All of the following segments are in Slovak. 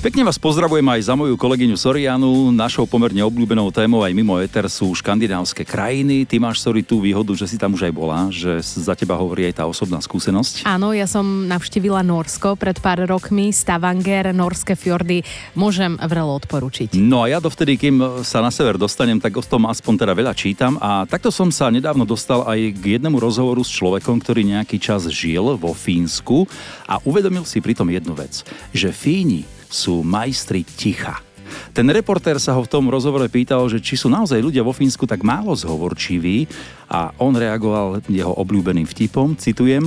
Pekne vás pozdravujem aj za moju kolegyňu Sorianu. Našou pomerne obľúbenou témou aj mimo Eter sú škandinávske krajiny. Ty máš, Sori, tú výhodu, že si tam už aj bola, že za teba hovorí aj tá osobná skúsenosť. Áno, ja som navštívila Norsko pred pár rokmi, Stavanger, norské fjordy. Môžem vrelo odporučiť. No a ja dovtedy, kým sa na sever dostanem, tak o tom aspoň teda veľa čítam. A takto som sa nedávno dostal aj k jednému rozhovoru s človekom, ktorý nejaký čas žil vo Fínsku a uvedomil si pritom jednu vec, že Fíni sú majstri ticha. Ten reportér sa ho v tom rozhovore pýtal, že či sú naozaj ľudia vo Fínsku tak málo zhovorčiví a on reagoval jeho obľúbeným vtipom, citujem,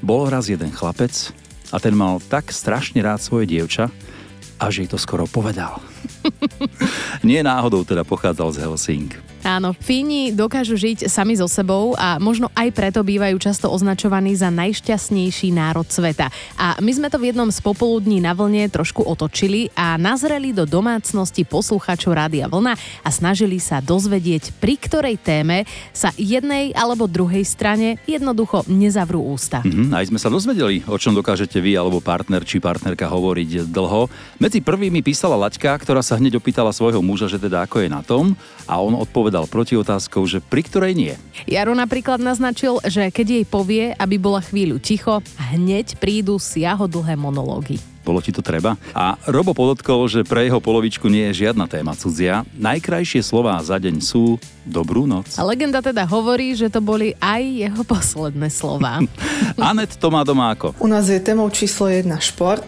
bol raz jeden chlapec a ten mal tak strašne rád svoje dievča, a že jej to skoro povedal. Nie náhodou teda pochádzal z Helsing. Áno, Fíni dokážu žiť sami so sebou a možno aj preto bývajú často označovaní za najšťastnejší národ sveta. A my sme to v jednom z popoludní na vlne trošku otočili a nazreli do domácnosti posluchačov Rádia Vlna a snažili sa dozvedieť, pri ktorej téme sa jednej alebo druhej strane jednoducho nezavrú ústa. Mm-hmm, aj sme sa dozvedeli, o čom dokážete vy alebo partner či partnerka hovoriť dlho. Medzi prvými písala Laťka, ktorá sa hneď opýtala svojho muža, že teda ako je na tom a on odpovedal protiotázkou, že pri ktorej nie. Jaro napríklad naznačil, že keď jej povie, aby bola chvíľu ticho, hneď prídu siahodlhé monológy bolo ti to treba. A Robo podotkol, že pre jeho polovičku nie je žiadna téma cudzia. Najkrajšie slová za deň sú dobrú noc. A legenda teda hovorí, že to boli aj jeho posledné slova. Anet to má doma ako? U nás je témou číslo jedna šport.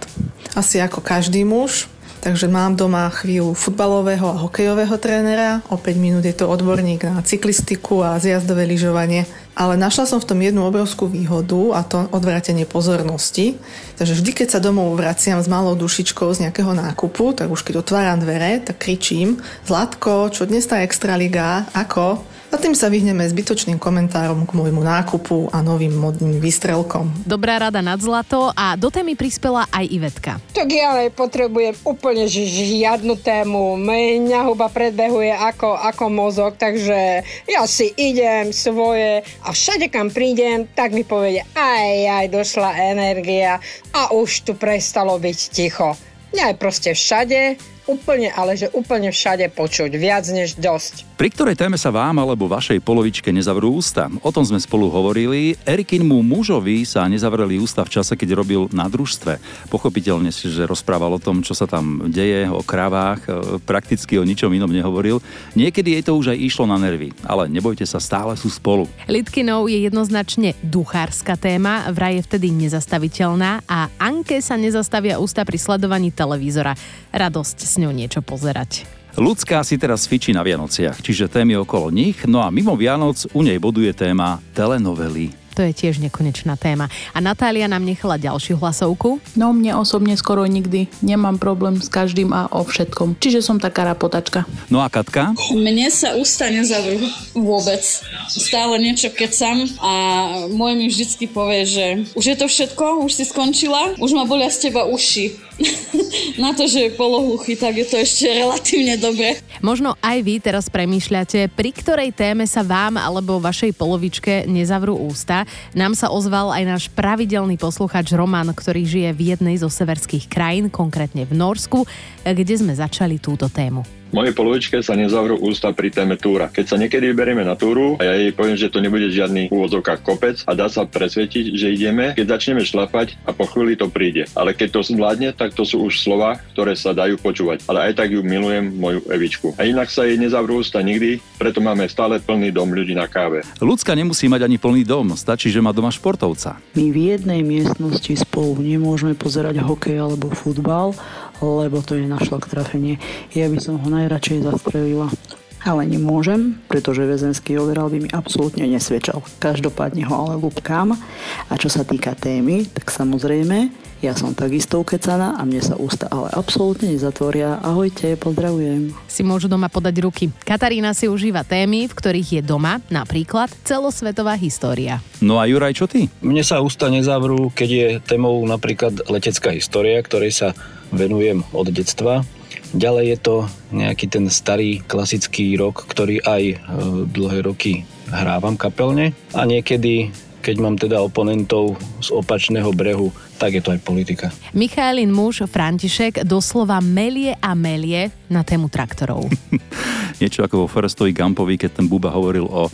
Asi ako každý muž. Takže mám doma chvíľu futbalového a hokejového trénera, o 5 minút je to odborník na cyklistiku a zjazdové lyžovanie. Ale našla som v tom jednu obrovskú výhodu a to odvrátenie pozornosti. Takže vždy, keď sa domov vraciam s malou dušičkou z nejakého nákupu, tak už keď otváram dvere, tak kričím Zlatko, čo dnes tá Extraliga, ako? A tým sa vyhneme zbytočným komentárom k môjmu nákupu a novým modným výstrelkom. Dobrá rada nad zlato a do témy prispela aj Ivetka. Tak ja potrebujem úplne žiadnu tému. Mňa huba predbehuje ako, ako mozog, takže ja si idem svoje a všade kam prídem, tak mi povede aj, aj došla energia a už tu prestalo byť ticho. Mňa je proste všade úplne, ale že úplne všade počuť, viac než dosť. Pri ktorej téme sa vám alebo vašej polovičke nezavrú ústa? O tom sme spolu hovorili. Erikinmu mužovi sa nezavreli ústa v čase, keď robil na družstve. Pochopiteľne si, že rozprával o tom, čo sa tam deje, o kravách, e, prakticky o ničom inom nehovoril. Niekedy jej to už aj išlo na nervy, ale nebojte sa, stále sú spolu. Litkinov je jednoznačne duchárska téma, vraj je vtedy nezastaviteľná a Anke sa nezastavia ústa pri sledovaní televízora. Radosť s ňou niečo pozerať. Ľudská si teraz fičí na Vianociach, čiže témy okolo nich, no a mimo Vianoc u nej boduje téma telenovely. To je tiež nekonečná téma. A Natália nám nechala ďalšiu hlasovku. No mne osobne skoro nikdy. Nemám problém s každým a o všetkom. Čiže som taká rapotačka. No a Katka? Mne sa ústa nezavrú vôbec. Stále niečo kecam a môj mi vždycky povie, že už je to všetko, už si skončila, už ma bolia z teba uši na to, že je polohluchý, tak je to ešte relatívne dobre. Možno aj vy teraz premýšľate, pri ktorej téme sa vám alebo vašej polovičke nezavrú ústa. Nám sa ozval aj náš pravidelný posluchač Roman, ktorý žije v jednej zo severských krajín, konkrétne v Norsku, kde sme začali túto tému. Mojej polovičke sa nezavrú ústa pri téme túra. Keď sa niekedy vyberieme na túru a ja jej poviem, že to nebude žiadny úvodzovka kopec a dá sa presvetiť, že ideme, keď začneme šlapať a po chvíli to príde. Ale keď to zvládne, tak to sú už slova, ktoré sa dajú počúvať. Ale aj tak ju milujem, moju Evičku. A inak sa jej nezavrú ústa nikdy, preto máme stále plný dom ľudí na káve. Ľudská nemusí mať ani plný dom, stačí, že má doma športovca. My v jednej miestnosti spolu nemôžeme pozerať hokej alebo futbal, lebo to je na šlak trafenie. Ja by som ho najradšej zastrelila. Ale nemôžem, pretože väzenský overal by mi absolútne nesvedčal. Každopádne ho ale lúbkam. A čo sa týka témy, tak samozrejme, ja som takisto ukecaná a mne sa ústa ale absolútne nezatvoria. Ahojte, pozdravujem. Si môžu doma podať ruky. Katarína si užíva témy, v ktorých je doma, napríklad celosvetová história. No a Juraj, čo ty? Mne sa ústa nezavrú, keď je témou napríklad letecká história, ktorej sa venujem od detstva. Ďalej je to nejaký ten starý klasický rok, ktorý aj e, dlhé roky hrávam kapelne a niekedy keď mám teda oponentov z opačného brehu, tak je to aj politika. Michailin muž František doslova melie a melie na tému traktorov. Niečo ako vo Forestovi Gumpovi, keď ten Buba hovoril o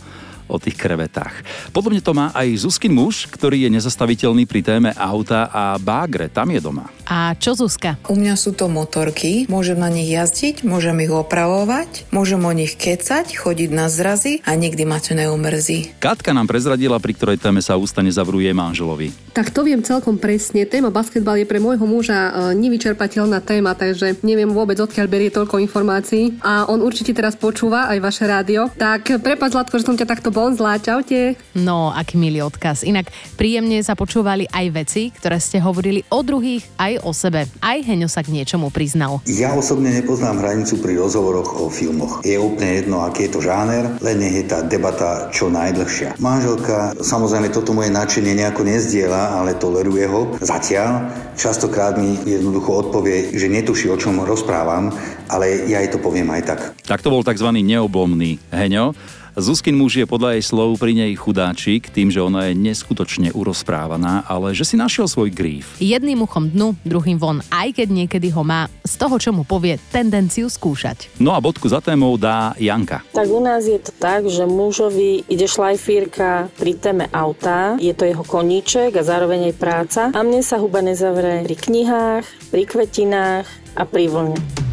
o tých krevetách. Podobne to má aj Zuzkin muž, ktorý je nezastaviteľný pri téme auta a bágre. Tam je doma. A čo Zuzka? U mňa sú to motorky, môžem na nich jazdiť, môžem ich opravovať, môžem o nich kecať, chodiť na zrazy a nikdy ma to neumrzí. Katka nám prezradila, pri ktorej téme sa ústa nezavruje manželovi. Tak to viem celkom presne. Téma basketbal je pre môjho muža e, nevyčerpateľná téma, takže neviem vôbec, odkiaľ berie toľko informácií. A on určite teraz počúva aj vaše rádio. Tak prepad Zlatko, že som ťa takto zlá. Čaute. No, aký milý odkaz. Inak príjemne sa počúvali aj veci, ktoré ste hovorili o druhých, aj o sebe. Aj Heňo sa k niečomu priznal. Ja osobne nepoznám hranicu pri rozhovoroch o filmoch. Je úplne jedno, aký je to žáner, len nech je tá debata čo najdlhšia. Manželka samozrejme toto moje nadšenie nejako nezdiela, ale toleruje ho. Zatiaľ častokrát mi jednoducho odpovie, že netuší, o čom rozprávam, ale ja jej to poviem aj tak. Tak to bol tzv. neoblomný Heňo. Zuzkin muž je podľa jej slov pri nej chudáčik, tým, že ona je neskutočne urozprávaná, ale že si našiel svoj gríf. Jedným uchom dnu, druhým von, aj keď niekedy ho má z toho, čo mu povie, tendenciu skúšať. No a bodku za témou dá Janka. Tak u nás je to tak, že mužovi ide šlajfírka pri téme auta, je to jeho koníček a zároveň aj práca. A mne sa huba nezavre pri knihách, pri kvetinách a pri vlne.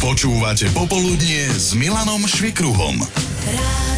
Počúvate Popoludnie s Milanom Švikruhom. Rádio